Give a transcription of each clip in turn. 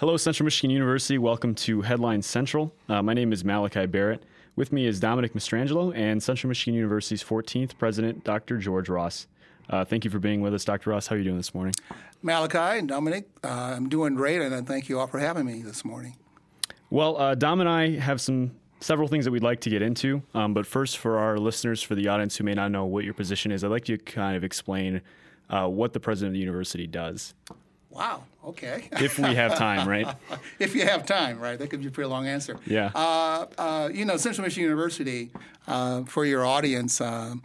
Hello, Central Michigan University. Welcome to Headline Central. Uh, my name is Malachi Barrett. With me is Dominic Mastrangelo and Central Michigan University's 14th president, Dr. George Ross. Uh, thank you for being with us, Dr. Ross. How are you doing this morning? Malachi and Dominic, uh, I'm doing great, and I thank you all for having me this morning. Well, uh, Dom and I have some several things that we'd like to get into. Um, but first, for our listeners, for the audience who may not know what your position is, I'd like you to kind of explain uh, what the president of the university does. Wow. Okay. If we have time, right? if you have time, right? That could be a pretty long answer. Yeah. Uh, uh, you know, Central Michigan University, uh, for your audience, um,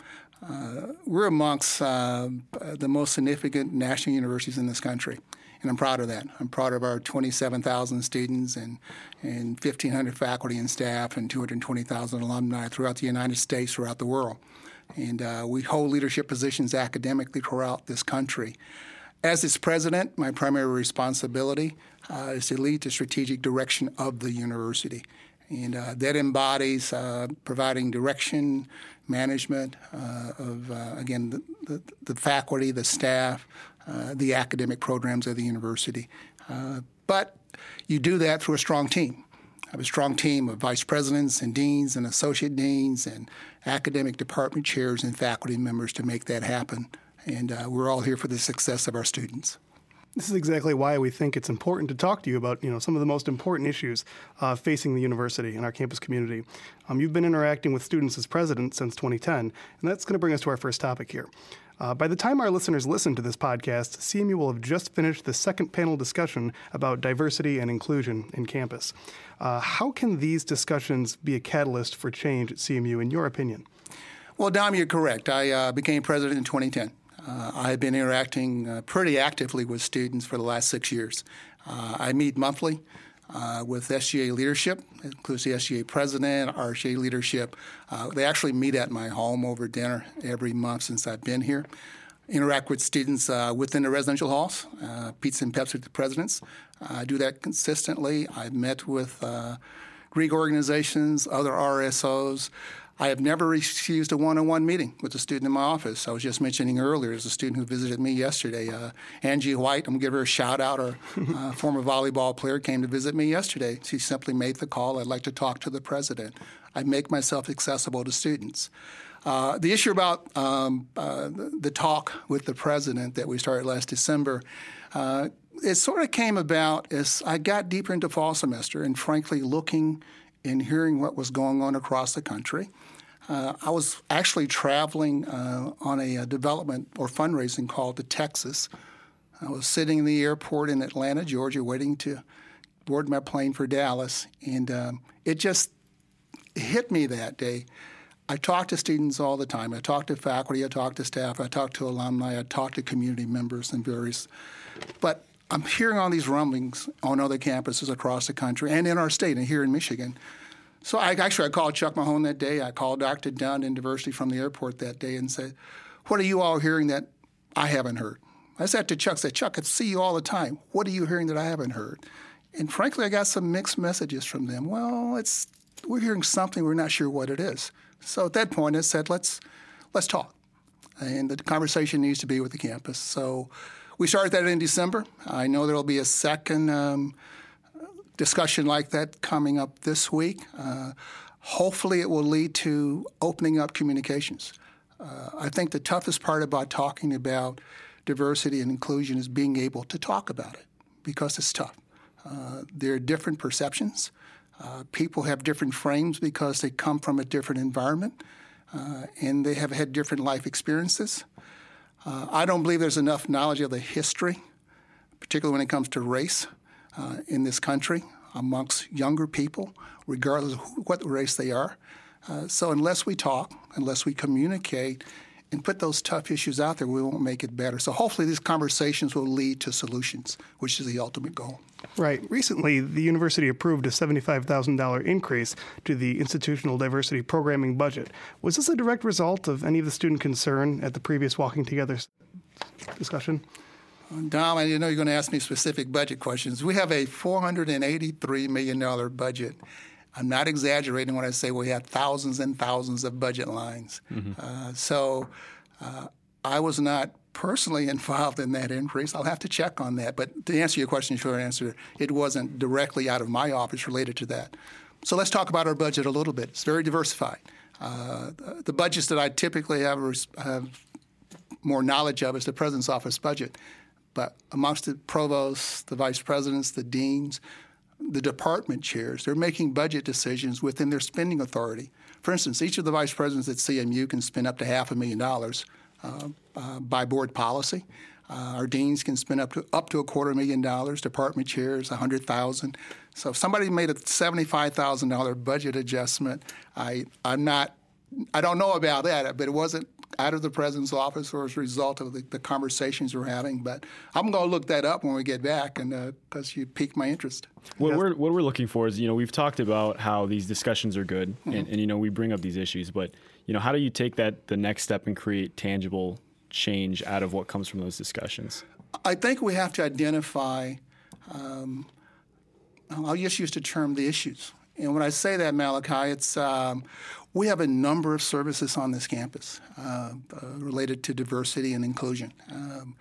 uh, we're amongst uh, the most significant national universities in this country. And I'm proud of that. I'm proud of our 27,000 students and, and 1,500 faculty and staff and 220,000 alumni throughout the United States, throughout the world. And uh, we hold leadership positions academically throughout this country. As its president, my primary responsibility uh, is to lead the strategic direction of the university. And uh, that embodies uh, providing direction, management uh, of, uh, again, the, the, the, faculty, the staff, uh, the academic programs of the university. but you do that through a strong team. I have a strong team of vice presidents and deans and associate deans and academic department chairs and faculty members to make that happen and uh, we're all here for the success of our students. This is exactly why we think it's important to talk to you about, you know, some of the most important issues uh, facing the university and our campus community. Um, you've been interacting with students as president since 2010, and that's going to bring us to our first topic here. Uh, by the time our listeners listen to this podcast, CMU will have just finished the second panel discussion about diversity and inclusion in campus. Uh, how can these discussions be a catalyst for change at CMU, in your opinion? Well, Dom, you're correct. I uh, became president in 2010. Uh, I've been interacting uh, pretty actively with students for the last six years. Uh, I meet monthly uh, with SGA leadership, includes the SGA president, RSA leadership. Uh, they actually meet at my home over dinner every month since I've been here. Interact with students uh, within the residential halls, pizza and Pepsi with the presidents. I do that consistently. I've met with Greek organizations, other RSOs. I have never refused a one-on-one meeting with a student in my office. I was just mentioning earlier, there's a student who visited me yesterday, uh, Angie White. I'm gonna give her a shout out. Our uh, former volleyball player came to visit me yesterday. She simply made the call. I'd like to talk to the president. I make myself accessible to students. Uh, the issue about um, uh, the talk with the president that we started last December, uh, it sort of came about as I got deeper into fall semester and frankly looking and hearing what was going on across the country. Uh, I was actually traveling uh, on a, a, development or fundraising call to Texas. I was sitting in the airport in Atlanta, Georgia, waiting to board my plane for Dallas, and um, it just hit me that day. I talk to students all the time. I talk to faculty, I talk to staff, I talk to alumni, I talk to community members and various. But I'm hearing all these rumblings on other campuses across the country and in our state and here in Michigan so I actually I called Chuck Mahone that day. I called Dr. Dunn in diversity from the airport that day and said, "What are you all hearing that I haven't heard?" I said to Chuck, I said, "Chuck, I see you all the time. What are you hearing that I haven't heard?" And frankly, I got some mixed messages from them. Well, it's we're hearing something we're not sure what it is. So at that point, I said, "Let's let's talk." And the conversation needs to be with the campus. So we started that in December. I know there will be a second. Um, discussion like that coming up this week. Uh, hopefully, it will lead to opening up communications. Uh, I think the toughest part about talking about diversity and inclusion is being able to talk about it because it's tough. Uh, there are different perceptions. Uh, people have different frames because they come from a different environment uh, and they have had different life experiences. Uh, I don't believe there's enough knowledge of the history, particularly when it comes to race uh, in this country amongst younger people, regardless of who, what race they are. Uh, so unless we talk, unless we communicate, and put those tough issues out there, we won't make it better. So hopefully these conversations will lead to solutions, which is the ultimate goal. Right. Recently, the university approved a $75,000 increase to the institutional diversity programming budget. Was this a direct result of any of the student concern at the previous Walking Together discussion? Dom, I didn't know you're going to ask me specific budget questions. We have a $483 million budget. I'm not exaggerating when I say we have thousands and thousands of budget lines. Mm-hmm. Uh, so uh, I was not personally involved in that increase. I'll have to check on that. But to answer your question, short answer, it wasn't directly out of my office related to that. So let's talk about our budget a little bit. It's very diversified. Uh, the budgets that I typically have, have more knowledge of is the president's office budget. But amongst the provosts, the vice presidents, the deans, the department chairs, they're making budget decisions within their spending authority. For instance, each of the vice presidents at CMU can spend up to half a million dollars by board policy. Uh, our deans can spend up to up to a quarter million dollars. Department chairs, a hundred thousand. So if somebody made a seventy-five thousand dollar budget adjustment, I I'm not I don't know about that, but it wasn't out of the president's office or as a result of the, the conversations we're having. But I'm going to look that up when we get back, and because uh, you piqued my interest. What yes. we're what we're looking for is, you know, we've talked about how these discussions are good, mm-hmm. and, and you know, we bring up these issues, but you know, how do you take that the next step and create tangible change out of what comes from those discussions? I think we have to identify. Um, I'll just use the term the issues. And when I say that, Malachi, it's um, we have a number of services on this campus uh, uh, related to diversity and inclusion. Um,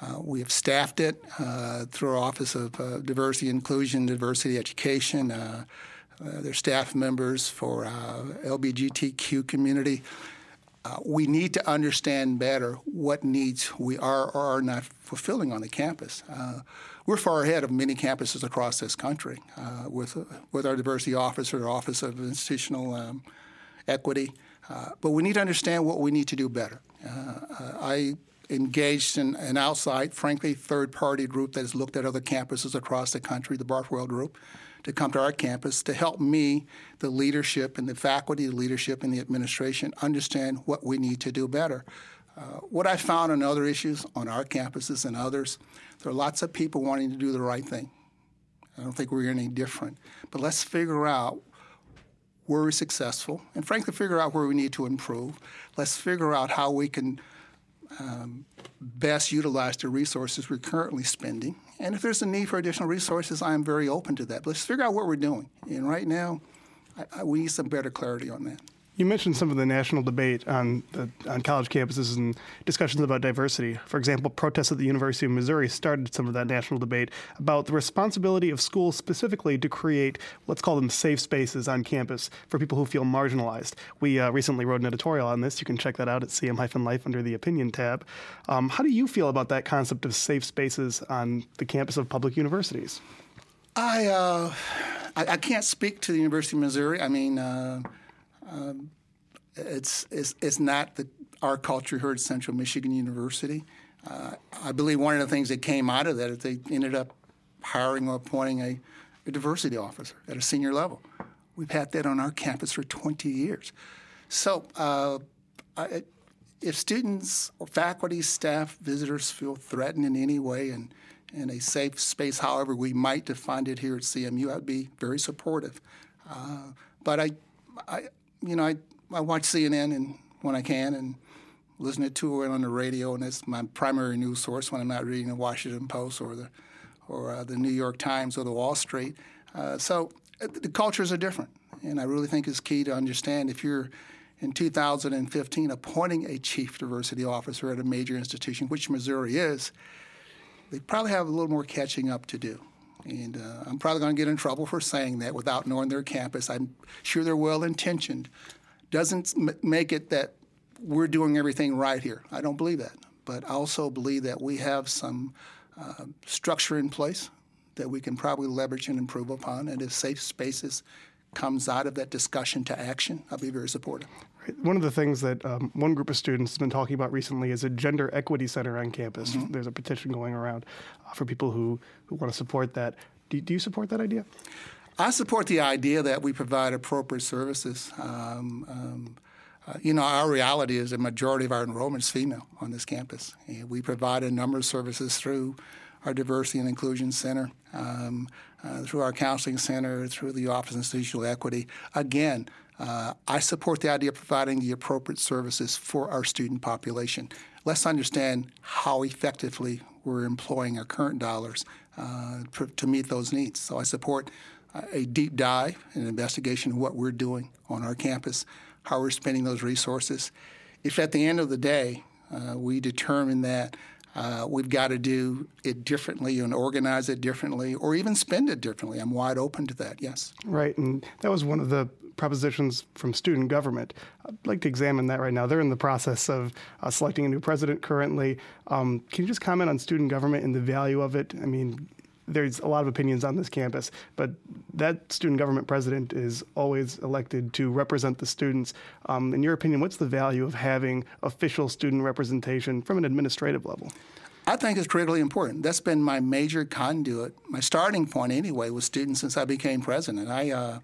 uh, we have staffed it uh, through our Office of uh, Diversity, Inclusion, Diversity Education. Uh, there's staff members for LGBTQ community. We need to understand better what needs we are or are not fulfilling on the campus we're far ahead of many campuses across this country uh, with with our diversity office or office of institutional um, equity. Uh, but we need to understand what we need to do better. Uh, I engaged in an outside, frankly, third party group that has looked at other campuses across the country, the Barthwell Group, to come to our campus to help me, the leadership and the faculty, the leadership and the administration understand what we need to do better. Uh, what I found on other issues on our campuses and others, there are lots of people wanting to do the right thing. I don't think we're any different. But let's figure out where we're successful, and frankly, figure out where we need to improve. Let's figure out how we can um, best utilize the resources we're currently spending. And if there's a need for additional resources, I am very open to that. But let's figure out what we're doing. And right now, I, I, we need some better clarity on that. You mentioned some of the national debate on the, on college campuses and discussions about diversity. For example, protests at the University of Missouri started some of that national debate about the responsibility of schools specifically to create, let's call them safe spaces on campus for people who feel marginalized. We uh, recently wrote an editorial on this. You can check that out at cm-life under the opinion tab. Um, how do you feel about that concept of safe spaces on the campus of public universities? I, uh, I, I, can't speak to the University of Missouri. I mean, uh, um, it's, it's, it's not the, our culture here at Central Michigan University. Uh, I believe one of the things that came out of that is they ended up hiring or appointing a, a diversity officer at a senior level. We've had that on our campus for 20 years. So, uh, I, if students or faculty, staff, visitors feel threatened in any way and in a safe space, however we might define it here at CMU, I'd be very supportive. Uh, but I, I, you know, I, I watch CNN and when I can and listen to it on the radio, and that's my primary news source when I'm not reading the Washington Post or the or uh, the New York Times or the Wall Street. Uh, so uh, the cultures are different, and I really think it's key to understand if you're in 2015 appointing a chief diversity officer at a major institution, which Missouri is, they probably have a little more catching up to do. And uh, I'm probably going to get in trouble for saying that without knowing their campus. I'm sure they're well intentioned. Doesn't m- make it that we're doing everything right here. I don't believe that. But I also believe that we have some uh, structure in place that we can probably leverage and improve upon. And if safe spaces comes out of that discussion to action, I'll be very supportive. One of the things that um, one group of students has been talking about recently is a gender equity center on campus. Mm-hmm. There's a petition going around uh, for people who, who want to support that. Do, do, you support that idea? I support the idea that we provide appropriate services. Um, um, uh, you know, our reality is a majority of our enrollment is female on this campus. And we provide a number of services through our Diversity and Inclusion Center, um, uh, through our Counseling Center, through the Office of Institutional Equity. Again, uh, I support the idea of providing the appropriate services for our student population. Let's understand how effectively we're employing our current dollars uh, to meet those needs. So I support a deep dive, an investigation of what we're doing on our campus, how we're spending those resources. If at the end of the day uh, we determine that uh, we've got to do it differently and organize it differently or even spend it differently. I'm wide open to that, yes. Right, and that was one of the propositions from student government. I'd like to examine that right now. They're in the process of uh, selecting a new president currently. Um, can you just comment on student government and the value of it? I mean, there's a lot of opinions on this campus, but that student government president is always elected to represent the students. Um, in your opinion, what's the value of having official student representation from an administrative level? I think it's critically important. That's been my major conduit, my starting point anyway, with students since I became president. I uh,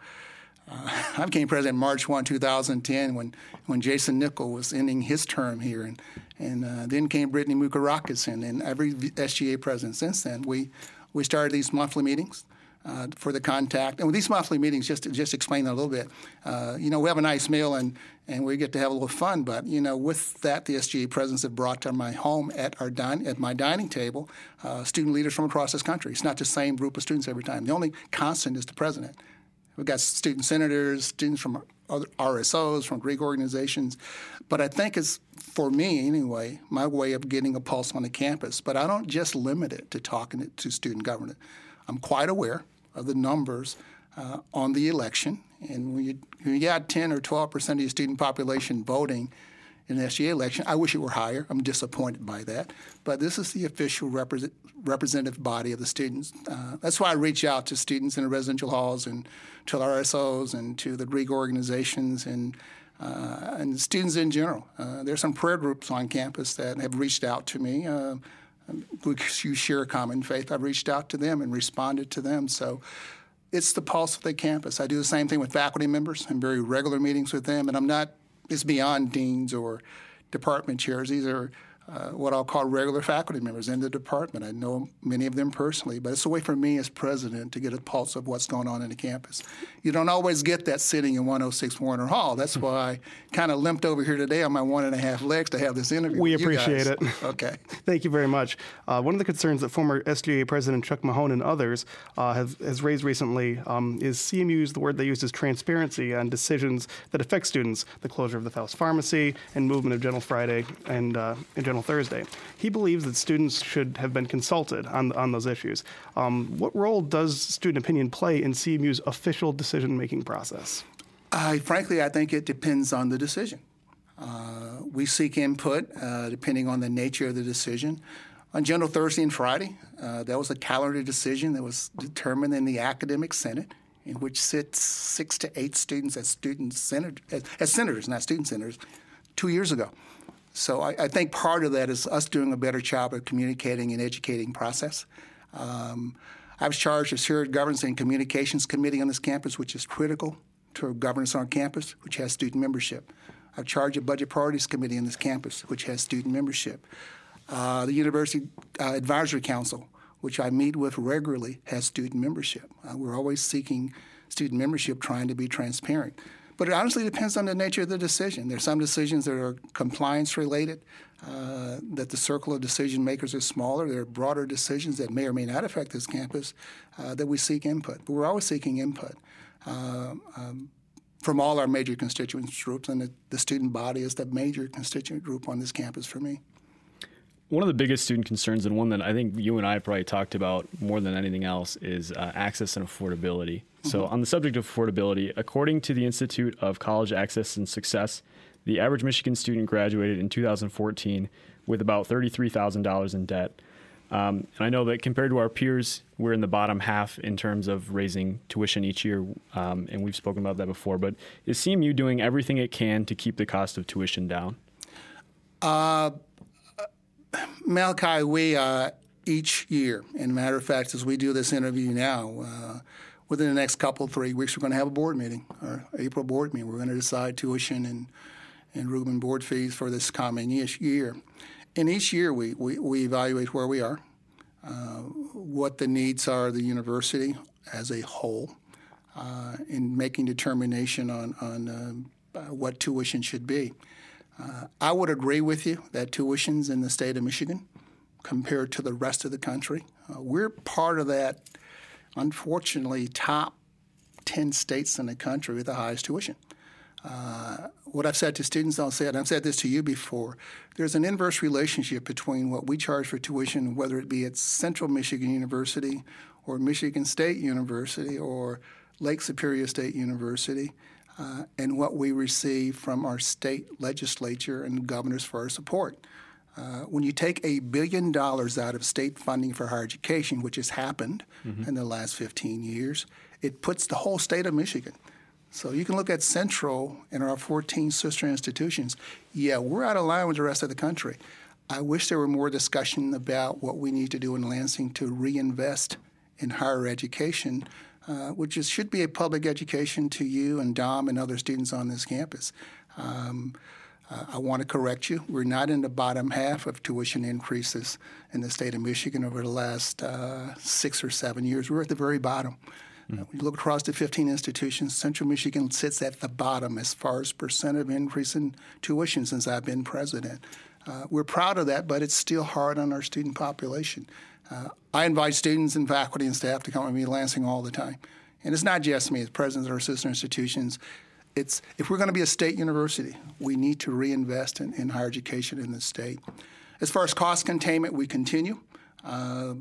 uh, I became president March 1, 2010, when, when Jason Nickel was ending his term here. And, and uh, then came Brittany Mukarakis, and, and every SGA president since then. We, we started these monthly meetings. Uh, for the contact. And with these monthly meetings, just to just explain that a little bit, uh, you know, we have a nice meal and, and we get to have a little fun. But you know, with that, the SGA presidents have brought to my home at our din- at my dining table uh, student leaders from across this country. It's not the same group of students every time. The only constant is the president. We've got student senators, students from other RSOs, from Greek organizations. But I think it's, for me anyway, my way of getting a pulse on the campus. But I don't just limit it to talking to student government. I'm quite aware of the numbers uh, on the election. And when you, when you got 10 or 12 percent of your student population voting, in the SGA election. I wish it were higher. I'm disappointed by that. But this is the official represent, representative body of the students. Uh, that's why I reach out to students in the residential halls and to the RSOs and to the Greek organizations and uh, and students in general. Uh, there's some prayer groups on campus that have reached out to me. Uh, you share a common faith, I've reached out to them and responded to them. So it's the pulse of the campus. I do the same thing with faculty members. I'm very regular meetings with them, and I'm not it's beyond deans or department chairs. These are uh, what I'll call regular faculty members in the department. I know many of them personally, but it's a way for me as president to get a pulse of what's going on in the campus. You don't always get that sitting in 106 Warriner Hall. That's why I kind of limped over here today on my one and a half legs to have this interview. We appreciate it. Okay. Thank you very much. Uh, one of the concerns that former SGA President Chuck Mahone and others uh, have has raised recently um, is CMU's the word they use is transparency on decisions that affect students, the closure of the Foust Pharmacy and movement of General Friday and, uh, Thursday. He believes that students should have been consulted on, on those issues. Um, what role does student opinion play in CMU's official decision making process? Frankly, I think it depends on the decision. Uh, we seek input uh, depending on the nature of the decision. On General Thursday and Friday, uh, that was a calendar decision that was determined in the academic senate, in which sits six to eight students as student senators, as, as senators, not student senators, two years ago. So I, I, think part of that is us doing a better job of communicating and educating process. Um, I was charged of shared governance and communications committee on this campus, which is critical to governance on campus, which has student membership. I've charged a budget priorities committee on this campus, which has student membership. Uh, the University uh, Advisory Council, which I meet with regularly, has student membership. Uh, we're always seeking student membership, trying to be transparent. But it honestly depends on the nature of the decision. There are some decisions that are compliance related, uh, that the circle of decision makers is smaller. There are broader decisions that may or may not affect this campus uh, that we seek input. But we're always seeking input uh, um, from all our major constituent groups, and the, the student body is the major constituent group on this campus for me one of the biggest student concerns, and one that I think you and I probably talked about more than anything else, is uh, access and affordability. So, mm-hmm. on the subject of affordability, according to the Institute of College Access and Success, the average Michigan student graduated in 2014 with about $33,000 in debt. Um, and I know that compared to our peers, we're in the bottom half in terms of raising tuition each year, um, and we've spoken about that before. But is CMU doing everything it can to keep the cost of tuition down? Uh, Malachi, we uh, each year, and matter of fact, as we do this interview now, uh, within the next couple three weeks, we're going to have a board meeting, our April board meeting. We're going to decide tuition and and Reuben board fees for this coming year. And each year, we we, we evaluate where we are, uh, what the needs are of the university as a whole, uh, in making determination on on uh, what tuition should be. Uh, I would agree with you that tuitions in the state of Michigan, compared to the rest of the country, uh, we're part of that, unfortunately, top 10 states in the country with the highest tuition. Uh, what I've said to students, I'll say it, I've said this to you before. There's an inverse relationship between what we charge for tuition, whether it be at Central Michigan University or Michigan State University or Lake Superior State University, uh, and what we receive from our state legislature and governors for our support. Uh, when you take a billion dollars out of state funding for higher education, which has happened mm-hmm. in the last 15 years, it puts the whole state of Michigan. So you can look at Central and our 14 sister institutions. Yeah, we're out of line with the rest of the country. I wish there were more discussion about what we need to do in Lansing to reinvest in higher education, uh, which is, should be a public education to you and Dom and other students on this campus. Um, uh, I want to correct you. We're not in the bottom half of tuition increases in the state of Michigan over the last uh, six or seven years. We're at the very bottom. Mm-hmm. Uh, when you look across the 15 institutions, Central Michigan sits at the bottom as far as percent of increase in tuition since I've been president. Uh, we're proud of that, but it's still hard on our student population. Uh, I invite students and faculty and staff to come with me to Lansing all the time. And it's not just me, it's presidents of our sister institutions. It's, if we're going to be a state university, we need to reinvest in, in higher education in the state. As far as cost containment, we continue. Uh,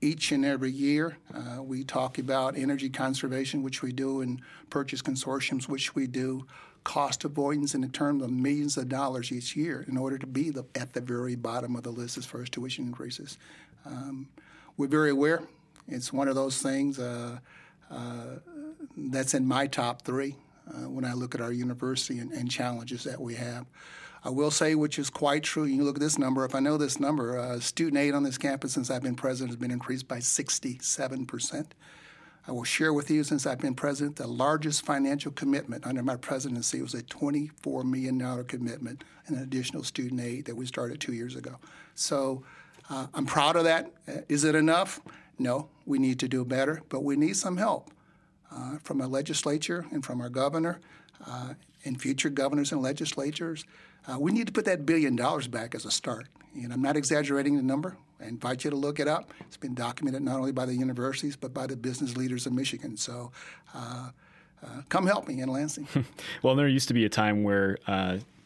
each and every year, uh, we talk about energy conservation, which we do, and purchase consortiums, which we do, cost avoidance in the terms of millions of dollars each year in order to be the, at the very bottom of the list as far as tuition increases. Um, we're very aware. It's one of those things uh, uh, that's in my top three uh, when I look at our university and, and, challenges that we have. I will say, which is quite true, you look at this number, if I know this number, uh, student aid on this campus since I've been president has been increased by 67%. I will share with you, since I've been president, the largest financial commitment under my presidency was a $24 million commitment in additional student aid that we started two years ago. So uh, I'm proud of that. Uh, it enough? No, we need to do better, but we need some help uh, from our legislature and from our governor uh, and future governors and legislatures. Uh, we need to put that billion dollars back as a start. And I'm not exaggerating the number. I invite you to look it up. It's been documented not only by the universities but by the business leaders of Michigan. So. Uh, come help me in Lansing. well, there used to be a time where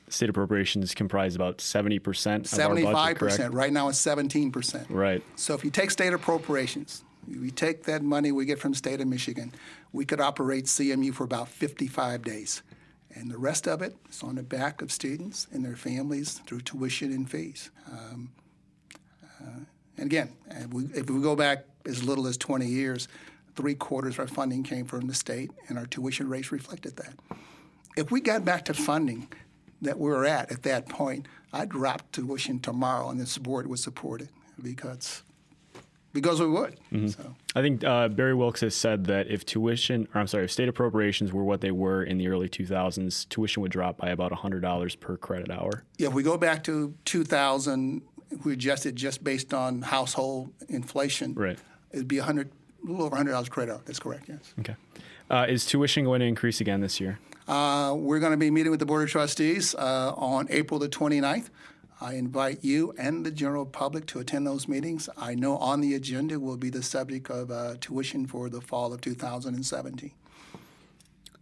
state appropriations comprise about 70% of 75%. Our budget, right now it's 17%. Right. So if you take state appropriations, we take that money we get from the state of Michigan, we could operate CMU for about 55 days. And the rest of it is on the back of students and their families through tuition and fees. Um, uh, and again, if we, if we go back as little as 20 years, three quarters of our funding came from the state, and our tuition rates reflected that. If we got back to funding that we were at at that point, I'd drop tuition tomorrow, and this board would support it because because we would. Mm-hmm. So. I think uh, Barrie Wilkes has said that if tuition, or I'm sorry, if state appropriations were what they were in the early 2000s, tuition would drop by about $100 per credit hour. Yeah, if we go back to 2000, we adjusted just based on household inflation. Right. It'd be 100, a little over $100 credit hour. That's correct, yes. Okay. Uh, is tuition going to increase again this year? Uh, we're going to be meeting with the Board of Trustees uh, on April the 29th. I invite you and the general public to attend those meetings. I know on the agenda will be the subject of uh, tuition for the fall of 2017.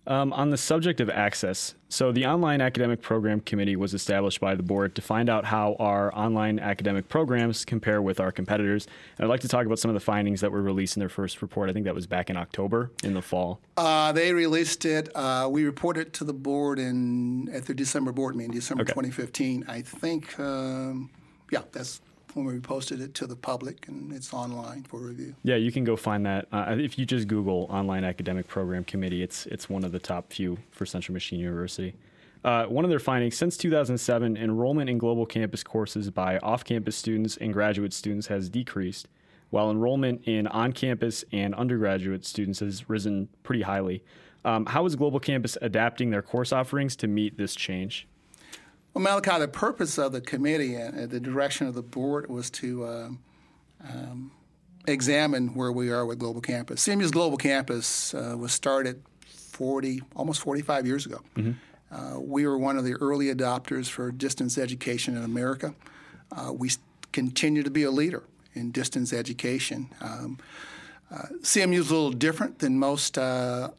Um, on the subject of access, so the Online Academic Program Committee was established by the board to find out how our online academic programs compare with our competitors. And I'd like to talk about some of the findings that were released in their first report. I think that was back in October in the fall. Uh, they released it. Uh, we reported to the board in at their December board meeting, December okay. 2015. I think, um, yeah, that's when we posted it to the public and it's online for review. Yeah, you can go find that. Uh, if you just Google Online Academic Program Committee, it's, it's one of the top few for Central Michigan University. Uh, one of their findings since 2007, enrollment in global campus courses by off campus students and graduate students has decreased, while enrollment in on campus and undergraduate students has risen pretty highly. Um, how is Global Campus adapting their course offerings to meet this change? Well, Malachi, the purpose of the committee and the direction of the board was to uh, um, examine where we are with Global Campus. CMU's Global Campus uh, was started 40, almost 45 years ago. Mm-hmm. Uh, we were one of the early adopters for distance education in America. Uh, we continue to be a leader in distance education. Um, uh, CMU is a little different than most uh,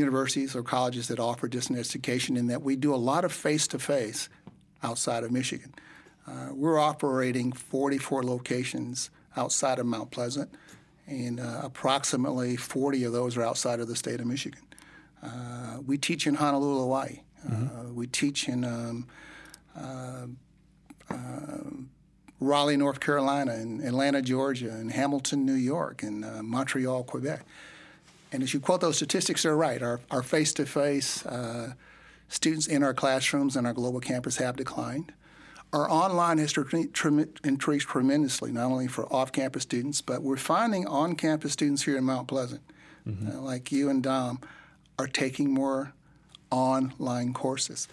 universities or colleges that offer distance education in that we do a lot of face to face outside of Michigan. Uh, we're operating 44 locations outside of Mount Pleasant, and uh, approximately 40 of those are outside of the state of Michigan. Uh, we teach in Honolulu, Hawaii. Uh, mm-hmm. we teach in um, uh, Raleigh, North Carolina, and Atlanta, Georgia, and Hamilton, New York, and Montreal, Quebec. And as you quote those statistics, they're right. Our face to face students in our classrooms and our global campus have declined. Our online has increased tremendously, not only for off campus students, but we're finding on campus students here in Mount Pleasant, mm-hmm. uh, like you and Dom, are taking more online courses.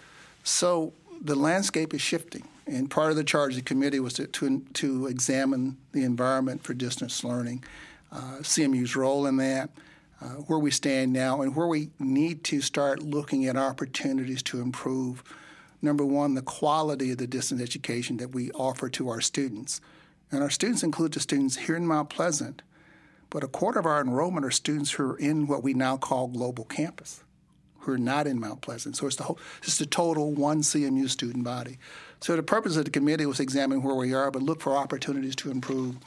So the landscape is shifting. And part of the charge of the committee was to, to, to examine the environment for distance learning, uh, CMU's role in that, uh, where we stand now, and where we need to start looking at opportunities to improve. Number one, the quality of the distance education that we offer to our students. And our students include the students here in Mount Pleasant, but a quarter of our enrollment are students who are in what we now call global campus, who are not in Mount Pleasant. So it's the whole, it's the total one CMU student body. So the purpose of the committee was examine where we are, but look for opportunities to improve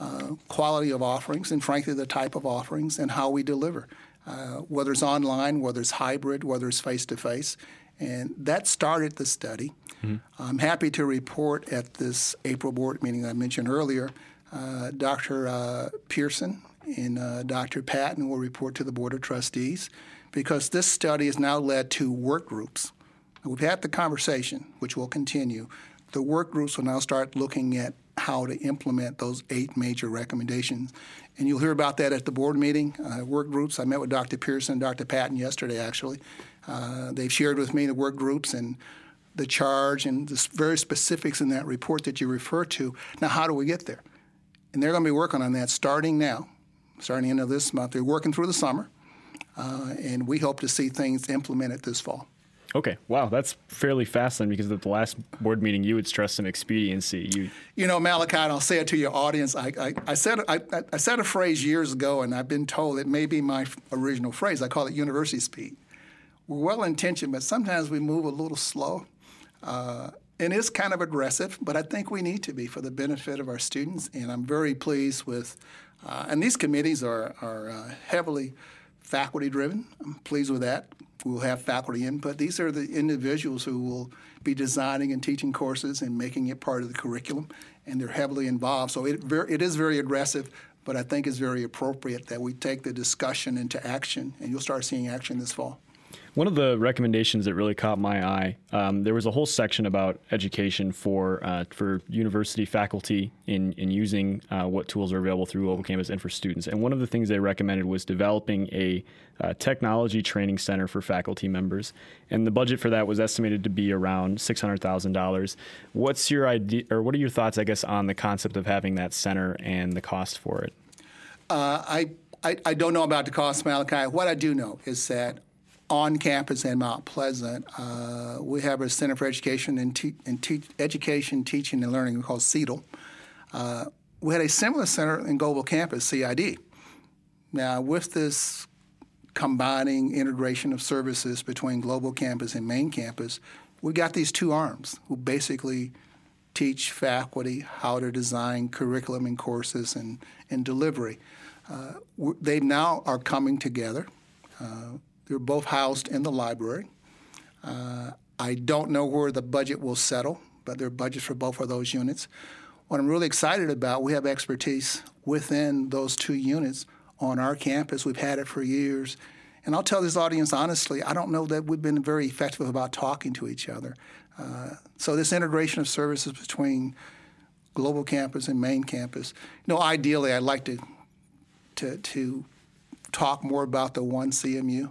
uh, quality of offerings and, frankly, the type of offerings and how we deliver, uh, whether it's online, whether it's hybrid, whether it's face to face. And that started the study. Mm-hmm. I'm happy to report at this April board meeting I mentioned earlier, uh, Dr. Uh, Pearson and uh, Dr. Patton will report to the Board of Trustees because this study has now led to work groups. We've had the conversation, which will continue. The work groups will now start looking at how to implement those eight major recommendations. And you'll hear about that at the board meeting, uh, work groups. I met with Dr. Pearson and Dr. Patton yesterday, actually. Uh, they've shared with me the work groups and the charge and the very specifics in that report that you refer to. Now, how do we get there? And they're going to be working on that starting now, starting the end of this month. They're working through the summer, uh, and we hope to see things implemented this fall. Okay. Wow, that's fairly fast then, because at the last board meeting you would stress some expediency. You, you know, Malachi, and I'll say it to your audience. I, I, I said I, I, said a phrase years ago, and I've been told it may be my original phrase. I call it university speed. We're well intentioned, but sometimes we move a little slow. Uh, and it's kind of aggressive, but I think we need to be for the benefit of our students. And I'm very pleased with, uh, and these committees are, are uh, heavily faculty driven. I'm pleased with that. We'll have faculty input. These are the individuals who will be designing and teaching courses and making it part of the curriculum, and they're heavily involved. So it, it is very aggressive, but I think it's very appropriate that we take the discussion into action, and you'll start seeing action this fall. One of the recommendations that really caught my eye, um, there was a whole section about education for uh, for university faculty in in using uh, what tools are available through Global Campus and for students. And one of the things they recommended was developing a uh, technology training center for faculty members. And the budget for that was estimated to be around six hundred thousand dollars. What's your idea, or what are your thoughts, I guess, on the concept of having that center and the cost for it? Uh, I, I I don't know about the cost, Malachi. What I do know is that on campus in Mount Pleasant, uh, we have a Center for Education and, te- and te- Education, Teaching, and Learning called CETL. Uh, we had a similar center in Global Campus, CID. Now, with this combining integration of services between Global Campus and Main Campus, we got these two arms who basically teach faculty how to design curriculum and courses and, and delivery. Uh, they now are coming together. Uh, they're both housed in the library. Uh, I don't know where the budget will settle, but there are budgets for both of those units. What I'm really excited about, we have expertise within those two units on our campus. We've had it for years. And I'll tell this audience honestly, I don't know that we've been very effective about talking to each other. Uh, so, this integration of services between global campus and main campus, you know, ideally, I'd like to, to, to talk more about the one CMU.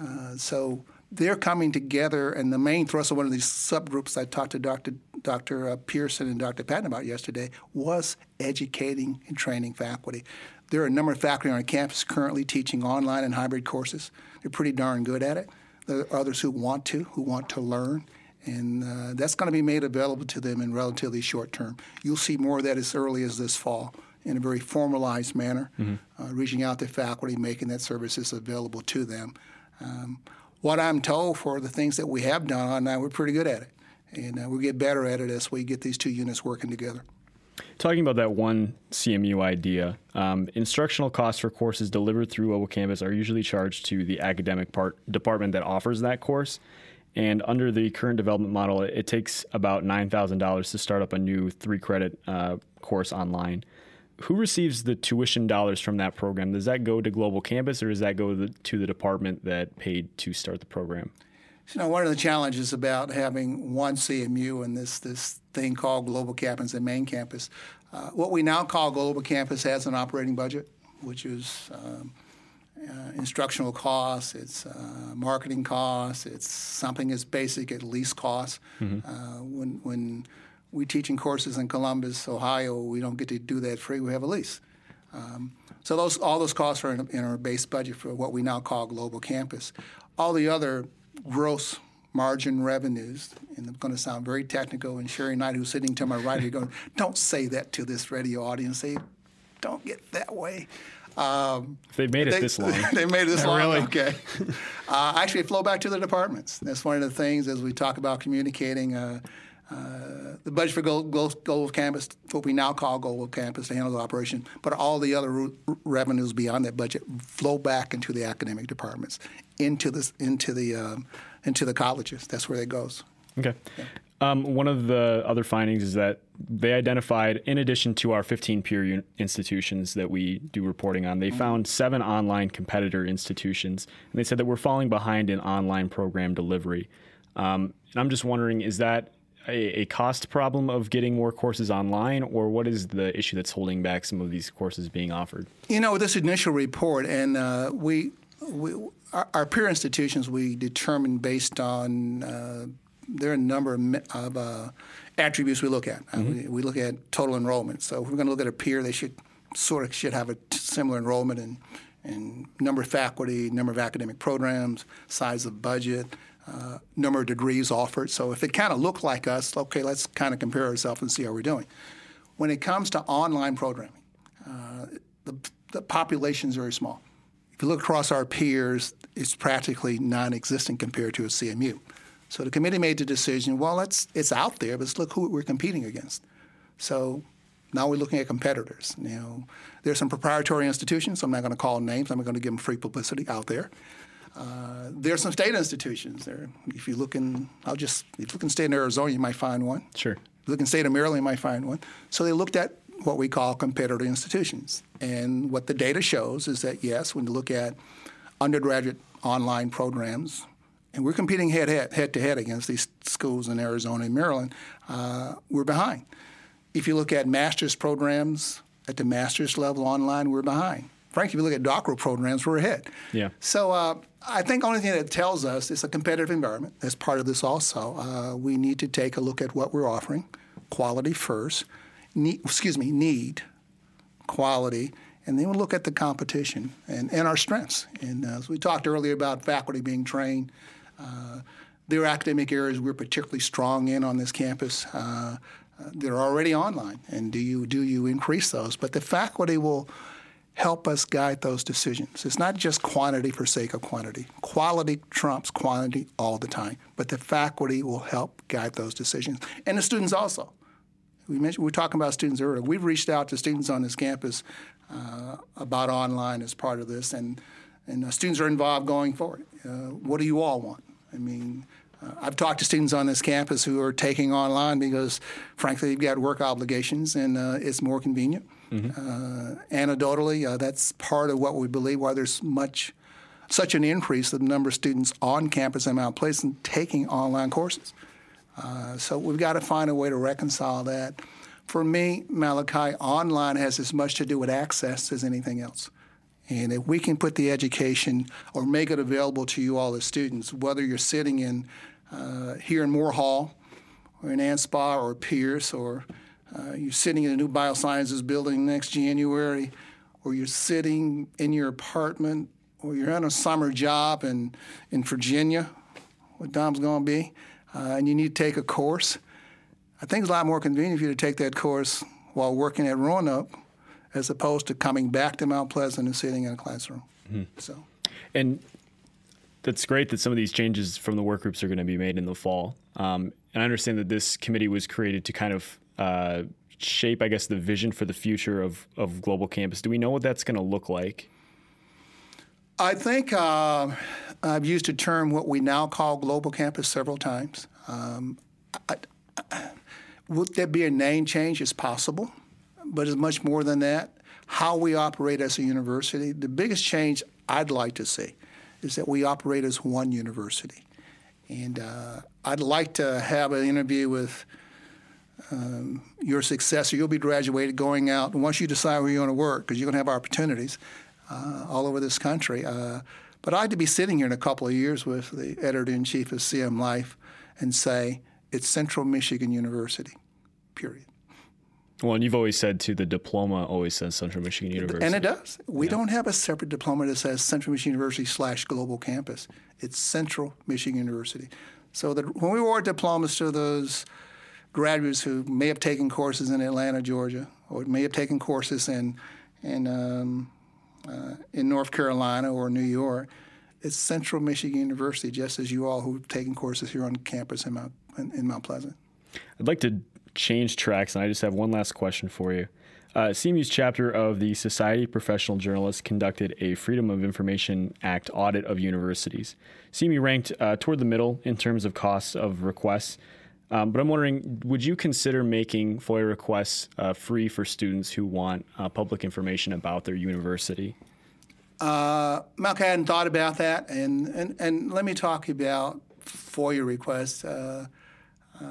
Uh, so they're coming together, and the main thrust of one of these subgroups I talked to Dr. Dr. Uh, Pearson and Dr. Patton about yesterday was educating and training faculty. There are a number of faculty on our campus currently teaching online and hybrid courses. They're pretty darn good at it. There are others who want to, who want to learn, and uh, that's going to be made available to them in relatively short term. You'll see more of that as early as this fall in a very formalized manner, mm-hmm. uh, reaching out to faculty, making that services available to them. Um, what I'm told for the things that we have done online, we're pretty good at it. And uh, we get better at it as we get these two units working together. Talking about that one CMU idea, um, instructional costs for courses delivered through Global Campus are usually charged to the academic part department that offers that course. And under the current development model, it, it takes about $9,000 to start up a new three credit uh, course online. Who receives the tuition dollars from that program? Does that go to Global Campus or does that go to the, to the department that paid to start the program? You know, one of the challenges about having one CMU and this this thing called Global Campus and Main Campus, uh, what we now call Global Campus has an operating budget, which is um, uh, instructional costs, it's uh, marketing costs, it's something as basic as lease costs. Mm-hmm. Uh, when when we teaching courses in Columbus, Ohio, we don't get to do that free. We have a lease. Um, so those all those costs are in, in, our base budget for what we now call Global Campus. All the other gross margin revenues, and I'm going to sound very technical, and Sherry Knight, who's sitting to my right, are going, don't say that to this radio audience. Say, don't get that way. Um, they made it they, this long. they made it this long. Really? Okay. uh, actually, flow back to the departments. That's one of the things as we talk about communicating. Uh, uh, the budget for Global, Global Campus, what we now call Global Campus, to handle the operation, but all the other re- revenues beyond that budget flow back into the academic departments, into the into the um, into the colleges. That's where it goes. Okay. Yeah. Um, one of the other findings is that they identified, in addition to our 15 peer un- institutions that we do reporting on, they mm-hmm. found seven online competitor institutions, and they said that we're falling behind in online program delivery. Um, and I'm just wondering, is that a, a, cost problem of getting more courses online, or what is the issue that's holding back some of these courses being offered? You know, this initial report, and uh, we, we our, our, peer institutions, we determine based on uh, there are a number of, uh, attributes we look at. Uh, mm-hmm. we, we, look at total enrollment. So if we're going to look at a peer, they should sort of should have a t- similar enrollment and and number of faculty, number of academic programs, size of budget, uh, number of degrees offered. So if it kind of looked like us, okay, let's kind of compare ourselves and see how we're doing. When it comes to online programming, uh, the, the population is very small. If you look across our peers, it's practically non-existent compared to a CMU. So the committee made the decision, well, it's, it's out there, but let's look who we're competing against. So now we're looking at competitors. You know, there's some proprietary institutions. I'm not going to call names. I'm going to give them free publicity out there. Uh, are some state institutions there. If you look in, I'll just if you look in state in Arizona, you might find one. Sure. If you look in state of Maryland, you might find one. So they looked at what we call competitor institutions, and what the data shows is that yes, when you look at undergraduate online programs, and we're competing head, head, head to head against these schools in Arizona and Maryland, uh, we're behind. If you look at master's programs at the master's level online, we're behind. Frankly, if you look at doctoral programs, we're ahead. Yeah. So uh, I think only thing that tells us is a competitive environment. That's part of this also. Uh, we need to take a look at what we're offering, quality first. Need, excuse me, need, quality, and then we'll look at the competition and, and our strengths. And uh, as we talked earlier about faculty being trained, uh, there are academic areas we're particularly strong in on this campus. Uh, uh, they're already online, and do you do you increase those? But the faculty will help us guide those decisions. It's not just quantity for sake of quantity. Quality trumps quantity all the time, but the faculty will help guide those decisions, and the students also. We mentioned we were talking about students earlier. We've reached out to students on this campus uh, about online as part of this, and and uh, students are involved going forward. Uh, what do you all want? I mean, uh, I've talked to students on this campus who are taking online because, frankly, they've got work obligations and uh, it's more convenient. Mm-hmm. Uh, anecdotally, uh, that's part of what we believe why there's much, such an increase in the number of students on campus in Mount Pleasant taking online courses. Uh, so we've got to find a way to reconcile that. For me, Malachi, online has as much to do with access as anything else. And if we can put the education or make it available to you all as students, whether you're sitting in uh, here in Moore Hall or in Anspach or Pierce or uh, you're sitting in a new biosciences building next January or you're sitting in your apartment or you're on a summer job in, in Virginia, what Dom's going to be, uh, and you need to take a course, I think it's a lot more convenient for you to take that course while working at Roanoke as opposed to coming back to Mount Pleasant and sitting in a classroom. Mm-hmm. So, and that's great that some of these changes from the work groups are going to be made in the fall. Um, and I understand that this committee was created to kind of uh, shape, I guess, the vision for the future of, of Global Campus. Do we know what that's going to look like? I think uh, I've used a term, what we now call Global Campus, several times. Um, I, I, would there be a name change? It's possible, but it's much more than that. How we operate as a university, the biggest change I'd like to see is that we operate as one university. And uh, I'd like to have an interview with um, your successor. You'll be graduated, going out, and once you decide where you're going to work, because you're going to have opportunities uh, all over this country. Uh, but I'd to be sitting here in a couple of years with the editor in chief of CM Life and say, it's Central Michigan University, period. Well, and you've always said too, the diploma always says Central Michigan University. And it does. We yeah. don't have a separate diploma that says Central Michigan University slash Global Campus. It's Central Michigan University. So that when we award diplomas to those graduates who may have taken courses in Atlanta, Georgia, or may have taken courses in in um, uh, in North Carolina or New York, it's Central Michigan University, just as you all who've taken courses here on campus in Mount in, in Mount Pleasant. I'd like to change tracks, and I just have one last question for you. Uh, CMU's chapter of the Society of Professional Journalists conducted a Freedom of Information Act audit of universities. CMU ranked uh, toward the middle in terms of costs of requests. Um, but I'm wondering, would you consider making FOIA requests uh, free for students who want uh, public information about their university? Uh, Malk, I hadn't thought about that, and, and, and let me talk about FOIA requests. Uh, uh,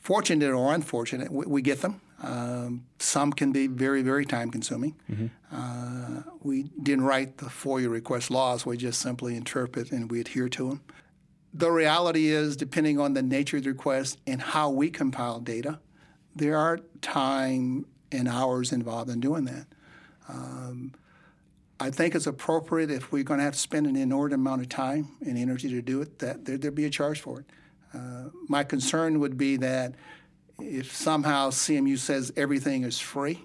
fortunate or unfortunate, we, we get them. Um, some can be very, very time consuming. Mm-hmm. Uh, we didn't write the FOIA request laws, we just simply interpret and we adhere to them. The reality is, depending on the nature of the request and how we compile data, there are time and hours involved in doing that. Um, I think it's appropriate if we're going to have to spend an inordinate amount of time and energy to do it, that there, would be a charge for it. Uh, my concern would be that if somehow CMU says everything is free,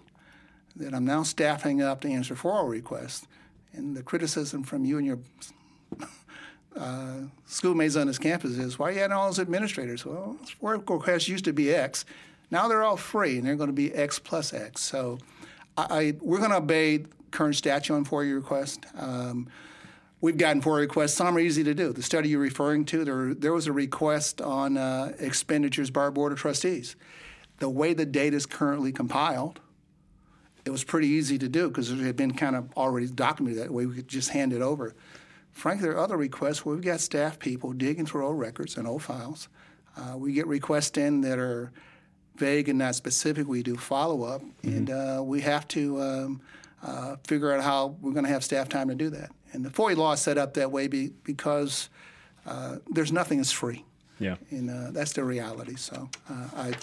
that I'm now staffing up to answer for all requests. And the criticism from you and your uh, schoolmates on this campus is, why are you adding all those administrators? Well, FOIA requests used to be X. Now they're all free, and they're going to be X plus X. So I, I we're going to obey current statute on FOIA request. Um, We've gotten FOIA requests. Some are easy to do. The study you're referring to, there, there was a request on uh, expenditures by our Board of Trustees. The way the data is currently compiled, it was pretty easy to do because it had been kind of already documented that way. We could just hand it over. Frankly, there are other requests where we've got staff people digging through old records and old files. Uh, we get requests in that are vague and not specific. We do follow up, mm-hmm. and uh, we have to um, uh, figure out how we're going to have staff time to do that. And the FOIA law is set up that way be, because uh, there's nothing that's free. Yeah. And uh, that's the reality. So uh, I,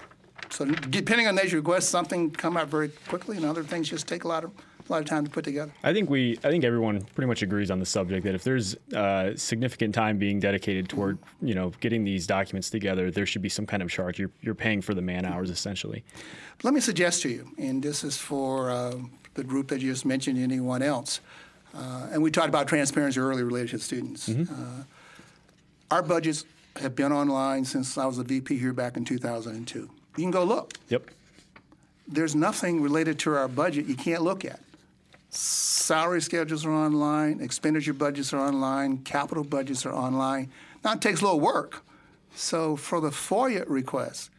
so depending on nature requests, something come out very quickly, and other things just take a lot of a lot of time to put together. I think we, I think everyone pretty much agrees on the subject that if there's uh, significant time being dedicated toward, you know, getting these documents together, there should be some kind of charge. You're, you're paying for the man hours essentially. Let me suggest to you, and this is for uh, the group that you just mentioned, anyone else. Uh, and we talked about transparency earlier related to students. Mm-hmm. Uh, our budgets have been online since I was a VP here back in 2002. You can go look. Yep. There's nothing related to our budget you can't look at. Salary schedules are online, expenditure budgets are online, capital budgets are online. Now it takes a little work. So for the FOIA requests,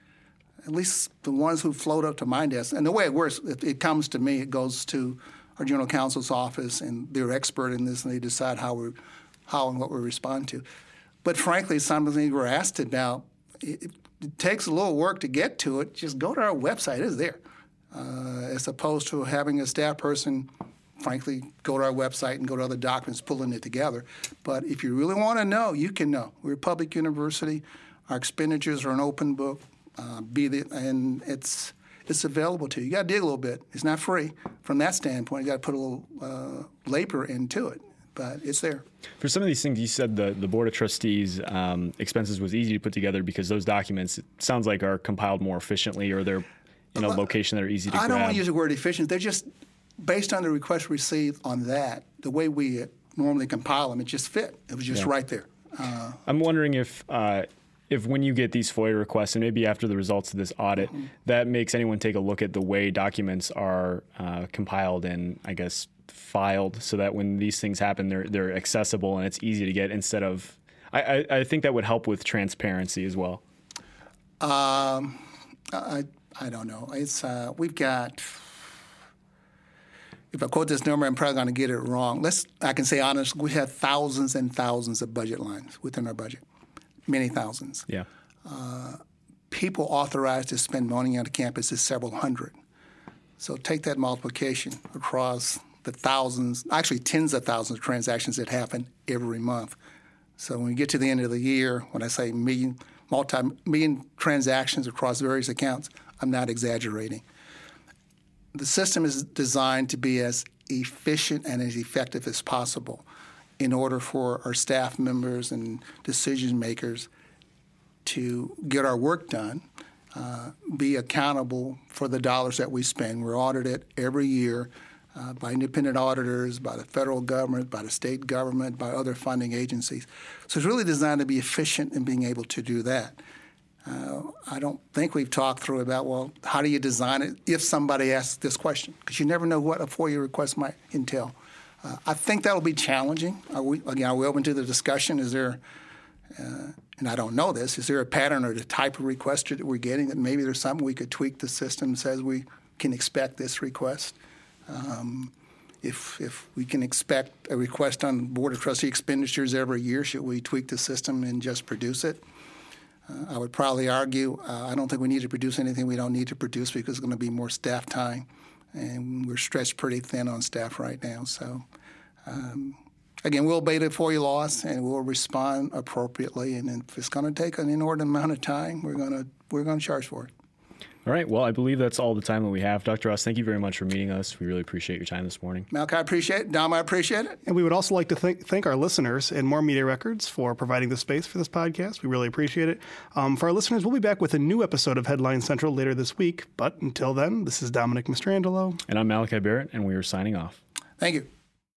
at least the ones who float up to my desk, and the way it works, if it comes to me, it goes to our general counsel's office, and they're expert in this, and they decide how we, how and what we respond to. But frankly, some of the things we're asked about. It, it, takes a little work to get to it. Just go to our website; it's there, uh, as opposed to having a staff person. Frankly, go to our website and go to other documents, pulling it together. But if you really want to know, you can know. We're a public university. Our expenditures are an open book. Uh, be the, and it's it's available to you. You got to dig a little bit. It's not free from that standpoint. You got to put a little uh, labor into it, but it's there. For some of these things, you said the the board of trustees um, expenses was easy to put together because those documents it sounds like are compiled more efficiently or they're in a location that are easy to. I grab. don't want to use the word efficient. They're just based on the request received on that, the way we normally compile them, it just fit. It was just Yeah. right there. Uh, I'm wondering if uh, if when you get these FOIA requests, and maybe after the results of this audit, that makes anyone take a look at the way documents are uh, compiled and I guess filed, so that when these things happen, they're they're accessible and it's easy to get instead of. I, I, I think that would help with transparency as well. Um, I, I don't know. It's uh, we've got. If I quote this number, I'm probably going to get it wrong. Let's. I can say honestly, we have thousands and thousands of budget lines within our budget, many thousands. Yeah. Uh, people authorized to spend money on the campus is several hundred. So take that multiplication across the thousands, actually tens of thousands of transactions that happen every month. So when we get to the end of the year, when I say million, multi-million transactions across various accounts, I'm not exaggerating. The system is designed to be as efficient and as effective as possible in order for our staff members and decision makers to get our work done, uh, be accountable for the dollars that we spend. We're audited every year uh, by independent auditors, by the federal government, by the state government, by other funding agencies. So it's really designed to be efficient in being able to do that. Uh, I don't think we've talked through about, well, how do you design it if somebody asks this question? Because you never know what a FOIA request might entail. Uh, I think that'll be challenging. Are we, again, are we open to the discussion? Is there, uh, and I don't know this, is there a pattern or the type of request that we're getting that maybe there's something we could tweak the system says we can expect this request? Um, if, if we can expect a request on Board of Trustee expenditures every year, should we tweak the system and just produce it? Uh, I would probably argue uh, I don't think we need to produce anything we don't need to produce because it's going to be more staff time, and we're stretched pretty thin on staff right now. So, um, again, we'll obey the FOIA laws and we'll respond appropriately. And if it's going to take an inordinate amount of time, we're going to we're going to charge for it. All right. Well, I believe that's all the time that we have. Dr. Ross, thank you very much for meeting us. We really appreciate your time this morning. Malcolm, I appreciate it. Dom, I appreciate it. And we would also like to thank, thank our listeners and Moore Media Records for providing the space for this podcast. We really appreciate it. Um, for our listeners, we'll be back with a new episode of Headline Central later this week. But until then, this is Dominic Mastrangelo. And I'm Malachi Barrett, and we are signing off. Thank you.